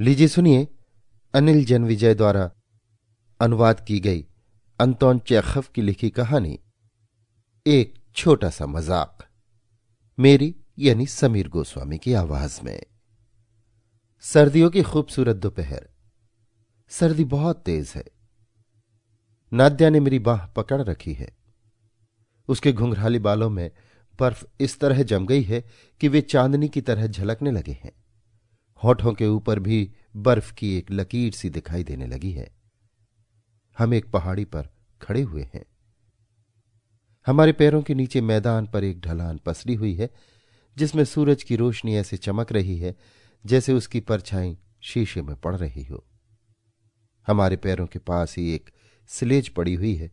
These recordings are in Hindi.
लीजिए सुनिए। अनिल जनविजय द्वारा अनुवाद की गई अंतोन चेखफ की लिखी कहानी। एक छोटा सा मज़ाक। मेरी यानी समीर गोस्वामी की आवाज़ में। सर्दियों की खूबसूरत दोपहर। सर्दी बहुत तेज है। नाद्या ने मेरी बाह पकड़ रखी है। उसके घुंघराली बालों में बर्फ़ इस तरह जम गई है कि वे चांदनी की तरह झलकने लगे हैं। होठों के ऊपर भी बर्फ़ की एक लकीर सी दिखाई देने लगी है। हम एक पहाड़ी पर खड़े हुए हैं। हमारे पैरों के नीचे मैदान पर एक ढलान पसरी हुई है, जिसमें सूरज की रोशनी ऐसे चमक रही है, जैसे उसकी परछाई शीशे में पड़ रही हो। हमारे पैरों के पास ही एक स्लेज पड़ी हुई है,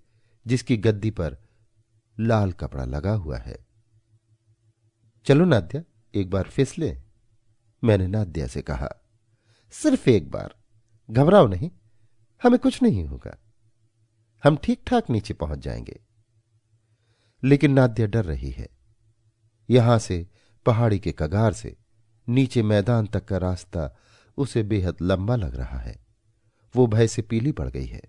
जिसकी गद्दी पर लाल कपड़ा लगा हुआ है। चलो नाद्या, एक बार फिसले। मैंने नाद्या से कहा, सिर्फ़ एक बार, घबराओ नहीं, हमें कुछ नहीं होगा। हम ठीक ठाक नीचे पहुँच जाएँगे। लेकिन नाद्या डर रही है। यहाँ से, पहाड़ी के कगार से, नीचे मैदान तक का रास्ता उसे बेहद लंबा लग रहा है। वो भय से पीली पड़ गई है।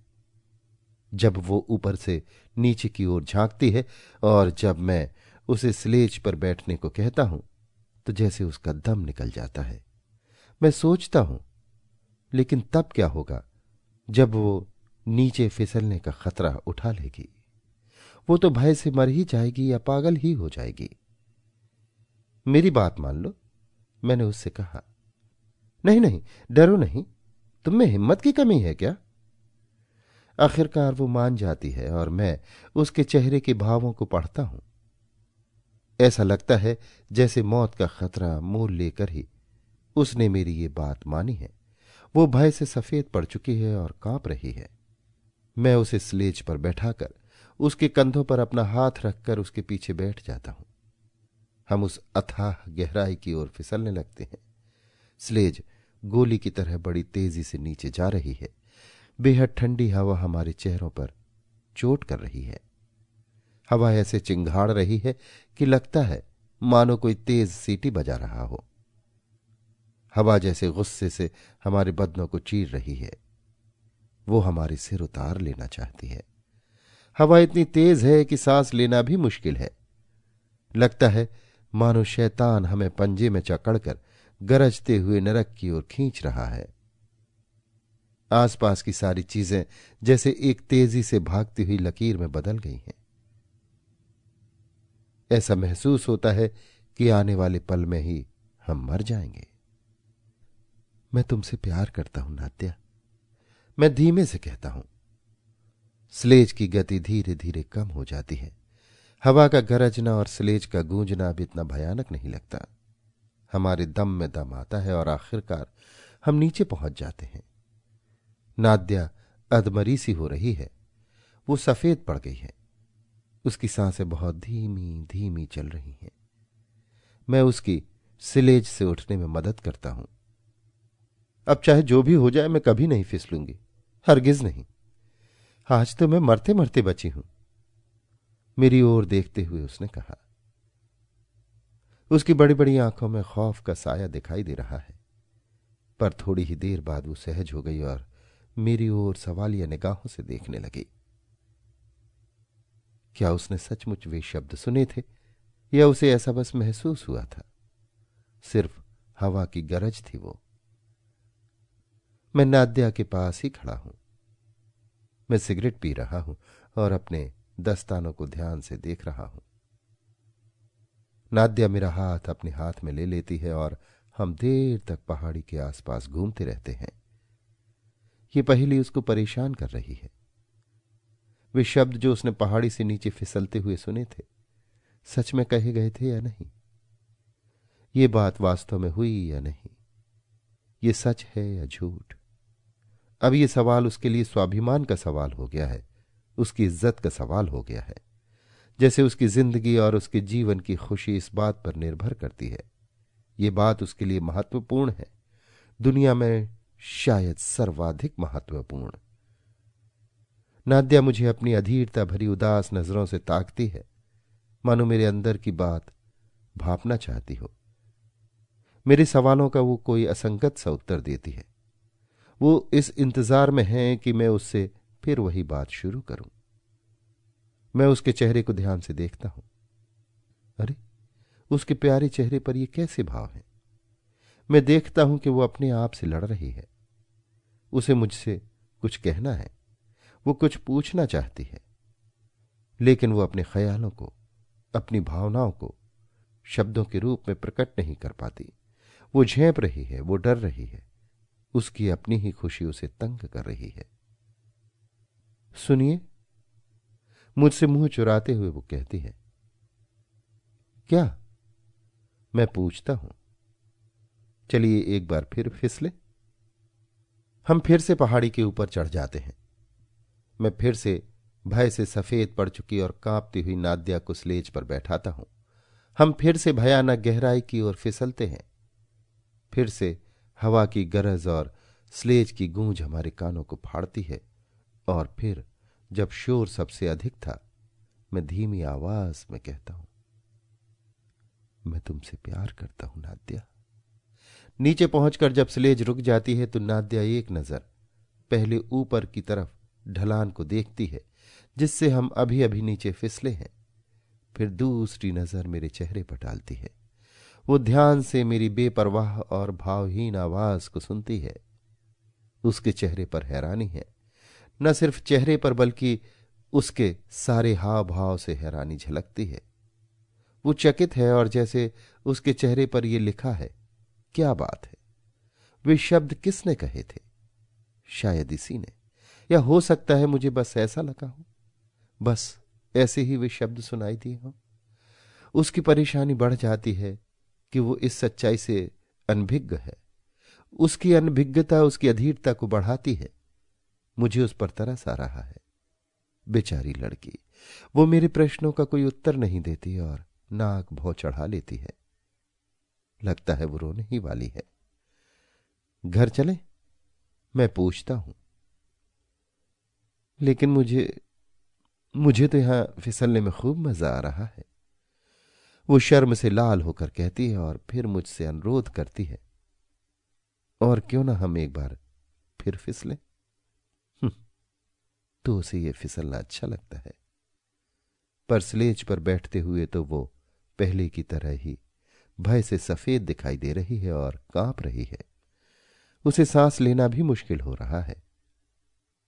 जब वो ऊपर से नीचे की ओर झांकती है और जब मैं उसे स्लेज पर बैठने को कहता हूँ तो जैसे उसका दम निकल जाता है। मैं सोचता हूँ, लेकिन तब क्या होगा जब वो नीचे फिसलने का खतरा उठा लेगी। वो तो भय से मर ही जाएगी या पागल ही हो जाएगी। मेरी बात मान लो, मैंने उससे कहा। नहीं नहीं, डरो नहीं, तुम में हिम्मत की कमी है क्या? आखिरकार वो मान जाती है और मैं उसके चेहरे के भावों को पढ़ता हूँ। ऐसा लगता है जैसे मौत का खतरा मोल लेकर ही। उसने मेरी ये बात मानी है। वो भय से सफ़ेद पड़ चुकी है और काँप रही है। मैं उसे स्लेज पर बैठाकर उसके कंधों पर अपना हाथ रखकर उसके पीछे बैठ जाता हूँ। हम उस अथाह गहराई की ओर फिसलने लगते हैं। स्लेज गोली की तरह बड़ी तेज़ी से नीचे जा रही है। बेहद ठंडी हवा हमारे चेहरों पर चोट कर रही है। हवा ऐसे चिंगाड़ रही है कि लगता है मानो कोई तेज सीटी बजा रहा हो। हवा जैसे गुस्से से हमारे बदनों को चीर रही है। वो हमारे सिर उतार लेना चाहती है। हवा इतनी तेज है कि सांस लेना भी मुश्किल है। लगता है मानो शैतान हमें पंजे में चकड़कर गरजते हुए नरक की ओर खींच रहा है। आसपास की सारी चीज़ें जैसे एक तेज़ी से भागती हुई लकीर में बदल गई हैं। ऐसा महसूस होता है कि आने वाले पल में ही हम मर जाएँगे। मैं तुमसे प्यार करता हूँ, नात्या। मैं धीमे से कहता हूँ, स्लेज की गति धीरे धीरे कम हो जाती है। हवा का गरजना और स्लेज का गूंजना अब इतना भयानक नहीं लगता। हमारे दम में दम आता है और आखिरकार हम नीचे पहुँच जाते हैं। नाद्या अधमरी सी हो रही है। वो सफ़ेद पड़ गई है। उसकी साँसें बहुत धीमी धीमी चल रही हैं। मैं उसकी सिलेज से उठने में मदद करता हूँ। अब चाहे जो भी हो जाए, मैं कभी नहीं फिसलूँगी। हरगिज नहीं। आज तो मैं मरते मरते बची हूँ। मेरी ओर देखते हुए उसने कहा, उसकी बड़ी बड़ी आँखों में खौफ का साया दिखाई दे रहा है। पर थोड़ी ही देर बाद वो सहज हो गई और मेरी ओर सवालिया निगाहों से देखने लगी। क्या उसने सचमुच वे शब्द सुने थे, या उसे ऐसा बस महसूस हुआ था? सिर्फ़ हवा की गरज थी वो। मैं नाद्या के पास ही खड़ा हूँ। मैं सिगरेट पी रहा हूँ और अपने दस्तानों को ध्यान से देख रहा हूँ। नाद्या मेरा हाथ अपने हाथ में ले लेती है और हम देर तक पहाड़ी के आसपास घूमते रहते हैं। ये पहली उसको परेशान कर रही है। वे शब्द जो उसने पहाड़ी से नीचे फिसलते हुए सुने थे, सच में कहे गए थे या नहीं? ये बात वास्तव में हुई या नहीं? ये सच है या झूठ? अब ये सवाल उसके लिए स्वाभिमान का सवाल हो गया है, उसकी इज़्ज़त का सवाल हो गया है, जैसे उसकी ज़िंदगी और उसके जीवन की खुशी इस बात पर निर्भर करती है। ये बात उसके लिए महत्वपूर्ण है। दुनिया में शायद सर्वाधिक महत्वपूर्ण। नाद्या मुझे अपनी अधीरता भरी उदास नज़रों से ताकती है। मानो मेरे अंदर की बात भापना चाहती हो। मेरे सवालों का वो कोई असंगत सा उत्तर देती है। वो इस इंतज़ार में है कि मैं उससे फिर वही बात शुरू करूँ। मैं उसके चेहरे को ध्यान से देखता हूँ। अरे, उसके प्यारे चेहरे पर ये कैसे भाव हैं? मैं देखता हूँ कि वो अपने आप से लड़ रही है। उसे मुझसे कुछ कहना है। वो कुछ पूछना चाहती है। लेकिन वो अपने ख्यालों को, अपनी भावनाओं को शब्दों के रूप में प्रकट नहीं कर पाती। वो झेप रही है, वो डर रही है। उसकी अपनी ही खुशी उसे तंग कर रही है। सुनिए, मुझसे मुँह चुराते हुए वो कहती है, क्या? मैं पूछता हूँ। चलिए एक बार फिर फिसले। हम फिर से पहाड़ी के ऊपर चढ़ जाते हैं। मैं फिर से भय से सफ़ेद पड़ चुकी और कांपती हुई नाद्या को स्लेज पर बैठाता हूँ। हम फिर से भयानक गहराई की ओर फिसलते हैं। फिर से हवा की गरज और स्लेज की गूंज हमारे कानों को फाड़ती है। और फिर, जब शोर सबसे अधिक था, मैं धीमी आवाज़ में कहता हूँ, मैं तुमसे प्यार करता हूँ, नाद्या। नीचे पहुंचकर जब स्लेज रुक जाती है तो नाद्या एक नज़र, पहले ऊपर की तरफ़ ढलान को देखती है, जिससे हम अभी अभी नीचे फिसले हैं। फिर दूसरी नज़र मेरे चेहरे पर डालती है। वो ध्यान से मेरी बेपरवाह और भावहीन आवाज़ को सुनती है। उसके चेहरे पर हैरानी है। न सिर्फ़ चेहरे पर, बल्कि उसके सारे हाव भाव से हैरानी झलकती है। वो चकित है और जैसे उसके चेहरे पर यह लिखा है, क्या बात है? वे शब्द किसने कहे थे? शायद इसी ने। या हो सकता है मुझे बस ऐसा लगा हो? बस, ऐसे ही वे शब्द सुनाई दिए हों। उसकी परेशानी बढ़ जाती है कि वो इस सच्चाई से अनभिज्ञ है। उसकी अनभिज्ञता, उसकी अधीरता को बढ़ाती है। मुझे उस पर तरस आ रहा है। बेचारी लड़की, वो मेरे प्रश्नों का कोई उत्तर नहीं देती और नाक भौ चढ़ा लेती है। लगता है वो रोने ही वाली है। घर चले? मैं पूछता हूँ। लेकिन मुझे मुझे तो यहाँ फिसलने में खूब मज़ा आ रहा है। वो शर्म से लाल होकर कहती है और फिर मुझसे अनुरोध करती है और क्यों ना हम एक बार फिर फिसले? हम्म, तो उसे ये फिसलना अच्छा लगता है। पर स्लेज पर बैठते हुए तो वो पहले की तरह ही भय से सफ़ेद दिखाई दे रही है और काँप रही है। उसे सांस लेना भी मुश्किल हो रहा है।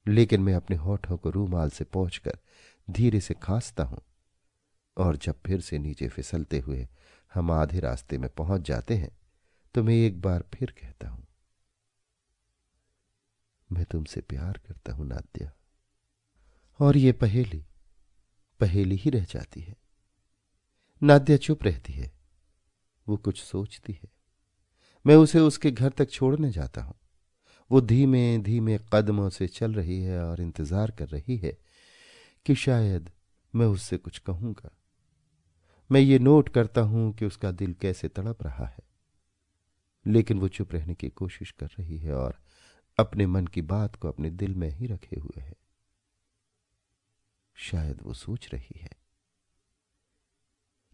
लेकिन मैं अपने होठों को रूमाल से पहुंचकर धीरे से खांसता हूँ और जब फिर से नीचे फिसलते हुए हम आधे रास्ते में पहुँच जाते हैं तो मैं एक बार फिर कहता हूँ, मैं तुमसे प्यार करता हूँ, नाद्या। और ये पहेली पहेली ही रह जाती है। नाद्या चुप रहती है, वो कुछ सोचती है। मैं उसे उसके घर तक छोड़ने जाता हूँ। वो धीमे धीमे कदमों से चल रही है और इंतज़ार कर रही है कि शायद मैं उससे कुछ कहूँगा। मैं ये नोट करता हूँ कि उसका दिल कैसे तड़प रहा है। लेकिन वो चुप रहने की कोशिश कर रही है और अपने मन की बात को अपने दिल में ही रखे हुए है। शायद वो सोच रही है।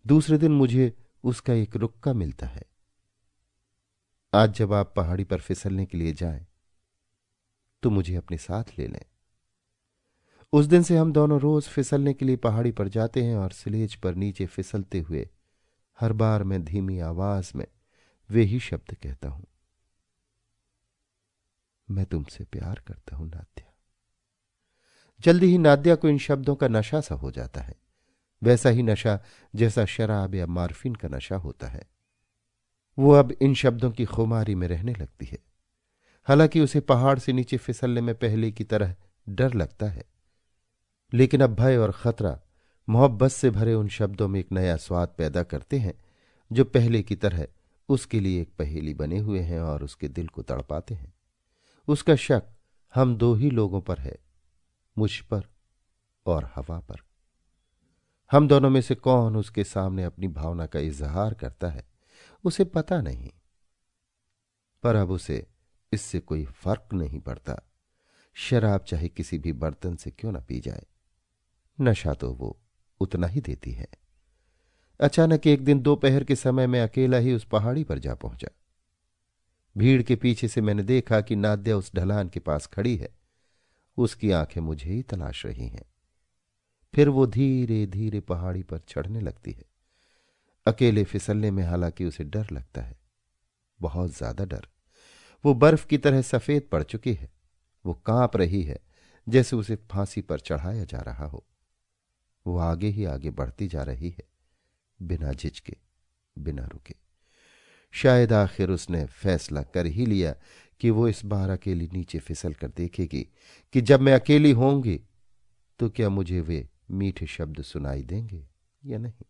दूसरे दिन मुझे उसका एक रुक्का मिलता है। आज जब आप पहाड़ी पर फिसलने के लिए जाएँ तो मुझे अपने साथ ले लें। उस दिन से हम दोनों रोज फिसलने के लिए पहाड़ी पर जाते हैं और सिलेज पर नीचे फिसलते हुए हर बार मैं धीमी आवाज़ में वे ही शब्द कहता हूँ। मैं तुमसे प्यार करता हूँ, नाद्या। जल्दी ही नाद्या को इन शब्दों का नशा सा हो जाता है। वैसा ही नशा जैसा शराब या मार्फिन का नशा होता है। वो अब इन शब्दों की खुमारी में रहने लगती है। हालाँकि उसे पहाड़ से नीचे फिसलने में पहले की तरह डर लगता है। लेकिन अब भय और खतरा, मोहब्बत से भरे उन शब्दों में एक नया स्वाद पैदा करते हैं, जो पहले की तरह उसके लिए एक पहेली बने हुए हैं और उसके दिल को तड़पाते हैं। उसका शक हम दो ही लोगों पर है, मुझ पर और हवा पर। हम दोनों में से कौन उसके सामने अपनी भावना का इजहार करता है, उसे पता नहीं। पर अब उसे इससे कोई फ़र्क नहीं पड़ता। शराब चाहे किसी भी बर्तन से क्यों ना पी जाए। नशा तो वो उतना ही देती है। अचानक एक दिन दोपहर के समय में अकेला ही उस पहाड़ी पर जा पहुँचा। भीड़ के पीछे से मैंने देखा कि नाद्या उस ढलान के पास खड़ी है। उसकी आँखें मुझे ही तलाश रही हैं। फिर वो धीरे धीरे पहाड़ी पर चढ़ने लगती है। अकेले फिसलने में हालाँकि उसे डर लगता है। बहुत ज़्यादा डर। वो बर्फ़ की तरह सफ़ेद पड़ चुकी है। वो काँप रही है, जैसे उसे फांसी पर चढ़ाया जा रहा हो। वो आगे ही आगे बढ़ती जा रही है, बिना झिझके, बिना रुके। शायद आखिर उसने फैसला कर ही लिया कि वो इस बार अकेली नीचे फिसल कर देखेगी कि जब मैं अकेली होंगी तो क्या मुझे वे मीठे शब्द सुनाई देंगे या नहीं?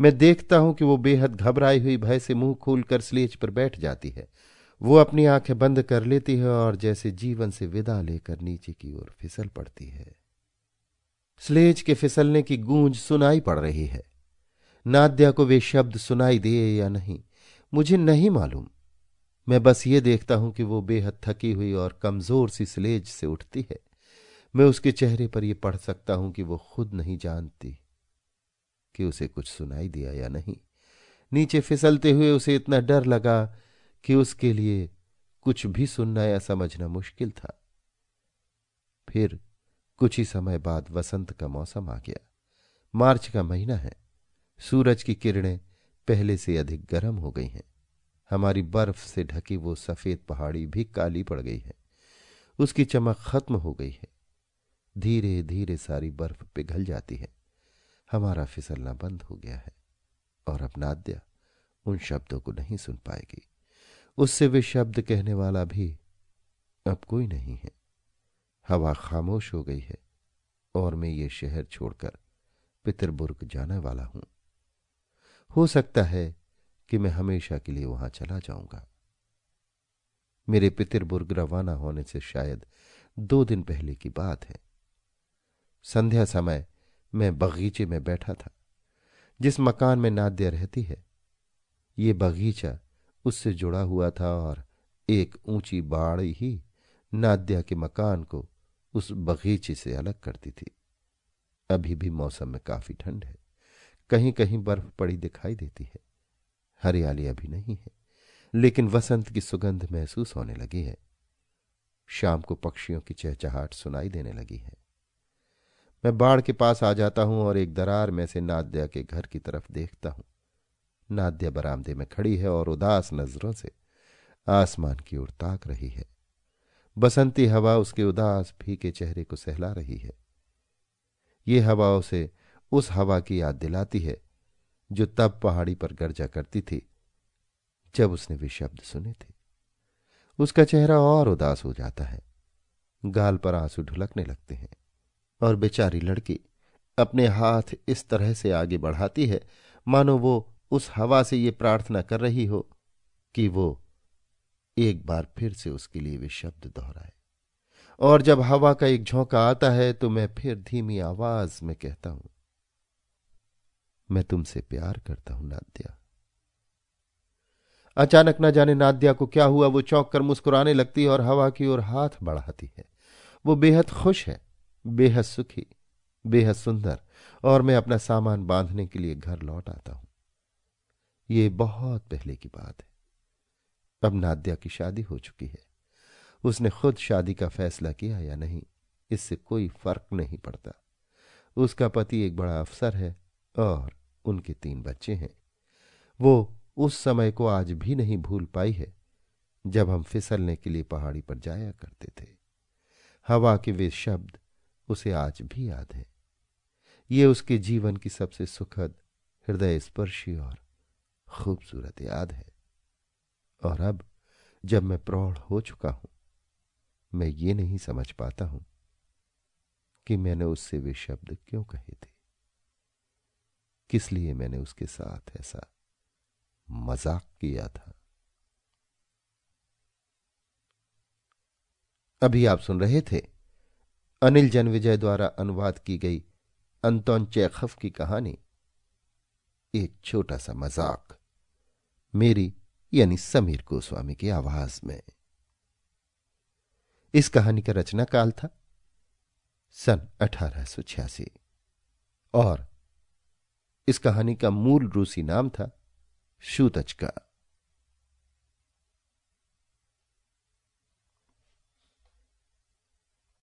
मैं देखता हूँ कि वो बेहद घबराई हुई भय से मुँह खोलकर स्लेज पर बैठ जाती है। वो अपनी आँखें बंद कर लेती है और जैसे जीवन से विदा लेकर नीचे की ओर फिसल पड़ती है। स्लेज के फिसलने की गूंज सुनाई पड़ रही है। नाद्या को वे शब्द सुनाई दे या नहीं, मुझे नहीं मालूम। मैं बस ये देखता हूँ कि वो बेहद थकी हुई और कमज़ोर सी स्लेज से उठती है। मैं उसके चेहरे पर यह पढ़ सकता हूँ कि वो खुद नहीं जानती कि उसे कुछ सुनाई दिया या नहीं। नीचे फिसलते हुए उसे इतना डर लगा कि उसके लिए कुछ भी सुनना या समझना मुश्किल था। फिर कुछ ही समय बाद वसंत का मौसम आ गया। मार्च का महीना है। सूरज की किरणें पहले से अधिक गर्म हो गई हैं। हमारी बर्फ़ से ढकी वो सफ़ेद पहाड़ी भी काली पड़ गई है। उसकी चमक खत्म हो गई है। धीरे धीरे सारी बर्फ़ पिघल जाती है। हमारा फिसलना बंद हो गया है और अब नाद्या उन शब्दों को नहीं सुन पाएगी। उससे वे शब्द कहने वाला भी अब कोई नहीं है। हवा खामोश हो गई है और मैं ये शहर छोड़कर पितरबुर्ग जाने वाला हूँ। हो सकता है कि मैं हमेशा के लिए वहाँ चला जाऊँगा। मेरे पितरबुर्ग रवाना होने से शायद दो दिन पहले की बात है। संध्या समय मैं बगीचे में बैठा था, जिस मकान में नाद्या रहती है, ये बगीचा उससे जुड़ा हुआ था और एक ऊँची बाड़ ही नाद्या के मकान को उस बगीचे से अलग करती थी। अभी भी मौसम में काफ़ी ठंड है। कहीं कहीं बर्फ़ पड़ी दिखाई देती है। हरियाली अभी नहीं है, लेकिन वसंत की सुगंध महसूस होने लगी है। शाम को पक्षियों की चहचहाट सुनाई देने लगी है। मैं बाढ़ के पास आ जाता हूँ और एक दरार में से नाद्या के घर की तरफ़ देखता हूँ। नाद्या बरामदे में खड़ी है और उदास नज़रों से आसमान की ओर ताक रही है। बसंती हवा उसके उदास फीके चेहरे को सहला रही है। ये हवा उसे उस हवा की याद दिलाती है जो तब पहाड़ी पर गर्जा करती थी जब उसने वे शब्द सुने थे। उसका चेहरा और उदास हो जाता है। गाल पर आँसू ढुलकने लगते हैं और बेचारी लड़की अपने हाथ इस तरह से आगे बढ़ाती है, मानो वो उस हवा से ये प्रार्थना कर रही हो कि वो एक बार फिर से उसके लिए वे शब्द दोहराए। और जब हवा का एक झोंका आता है तो मैं फिर धीमी आवाज़ में कहता हूँ, मैं तुमसे प्यार करता हूँ, नाद्या। अचानक न जाने नाद्या को क्या हुआ, वो चौंक कर मुस्कुराने लगती है और हवा की ओर हाथ बढ़ाती है। वो बेहद खुश है, बेहद सुखी, बेहद सुंदर, और मैं अपना सामान बांधने के लिए घर लौट आता हूँ। ये बहुत पहले की बात है। अब नाद्या की शादी हो चुकी है। उसने खुद शादी का फैसला किया या नहीं, इससे कोई फ़र्क नहीं पड़ता। उसका पति एक बड़ा अफसर है और उनके तीन बच्चे हैं। वो उस समय को आज भी नहीं भूल पाई है, जब हम फिसलने के लिए पहाड़ी पर जाया करते थे। हवा के वे शब्द उसे आज भी याद है। ये उसके जीवन की सबसे सुखद हृदय स्पर्शी और खूबसूरत याद है। और अब, जब मैं प्रौढ़ हो चुका हूँ, मैं ये नहीं समझ पाता हूँ कि मैंने उससे वे शब्द क्यों कहे थे। किस लिए मैंने उसके साथ ऐसा मज़ाक किया था? अभी आप सुन रहे थे अनिल जनविजय द्वारा अनुवाद की गई अंतोन चैखफ की कहानी, एक छोटा सा मज़ाक। मेरी, यानी समीर गोस्वामी की आवाज़ में। इस कहानी का रचना काल था, सन अठारह और इस कहानी का मूल रूसी नाम था, शूतज का।